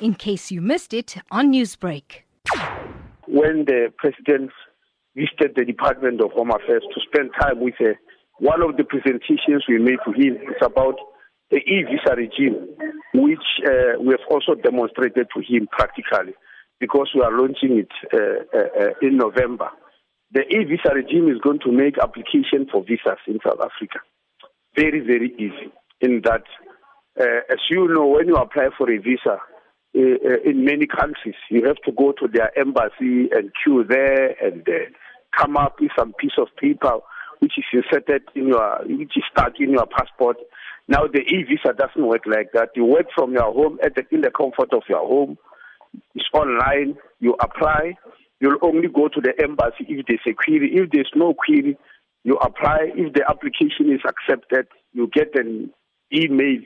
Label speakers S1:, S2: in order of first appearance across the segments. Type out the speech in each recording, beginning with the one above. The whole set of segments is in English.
S1: in case you missed it on Newsbreak.
S2: When the president visited the Department of Home Affairs to spend time with her, one of the presentations we made to him is about the e-visa regime, which uh, we have also demonstrated to him practically because we are launching it uh, uh, uh in November. The e-visa regime is going to make application for visas in South Africa very, very easy in that, uh, as you know, when you apply for a visa, in many countries, you have to go to their embassy and queue there and uh, come up with some piece of paper which is inserted in your, which is stuck in your passport. Now the e-visa doesn't work like that. You work from your home at the, in the comfort of your home. It's online. You apply. You'll only go to the embassy if there's a query. If there's no query, you apply. If the application is accepted, you get an email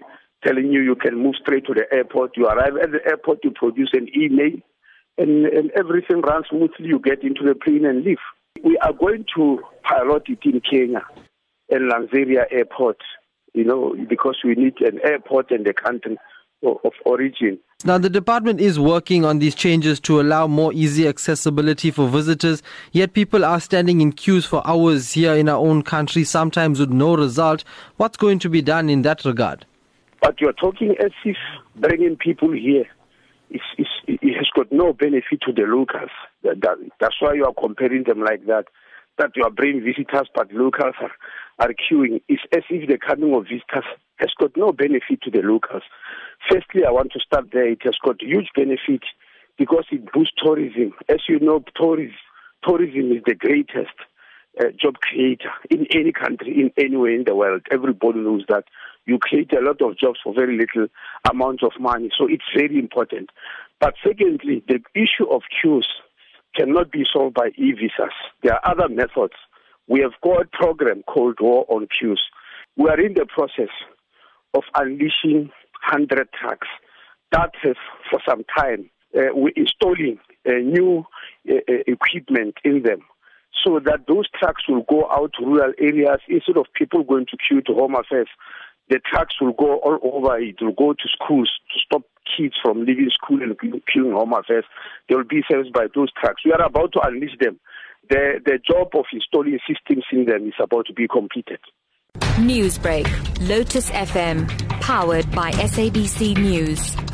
S2: telling you you can move straight to the airport. You arrive at the airport, you produce an email, and, and everything runs smoothly. You get into the plane and leave. We are going to pilot it in Kenya and Lanseria Airport, you know, because we need an airport in the country of origin.
S3: Now, the department is working on these changes to allow more easy accessibility for visitors, yet people are standing in queues for hours here in our own country, sometimes with no result. What's going to be done in that regard?
S2: But you're talking as if bringing people here is, is, it has got no benefit to the locals. That, that, that's why you are comparing them like that. That you are bringing visitors, but locals are, are queuing. It's as if the coming of visitors has got no benefit to the locals. Firstly, I want to start there. It has got huge benefit because it boosts tourism. As you know, tourism, tourism is the greatest uh, job creator in any country, in anywhere in the world. Everybody knows that. You create a lot of jobs for very little amount of money. So it's very important. But secondly, the issue of queues cannot be solved by e-visas. There are other methods. We have got a program called War on Queues. We are in the process of unleashing 100 trucks. That for some time, uh, we're installing uh, new uh, uh, equipment in them so that those trucks will go out to rural areas instead of people going to queue to home affairs. The trucks will go all over. It will go to schools to stop kids from leaving school and queuing home affairs. They will be serviced by those trucks. We are about to unleash them. The, the job of installing systems in them is about to be completed.
S1: Newsbreak, Lotus FM, powered by SABC News.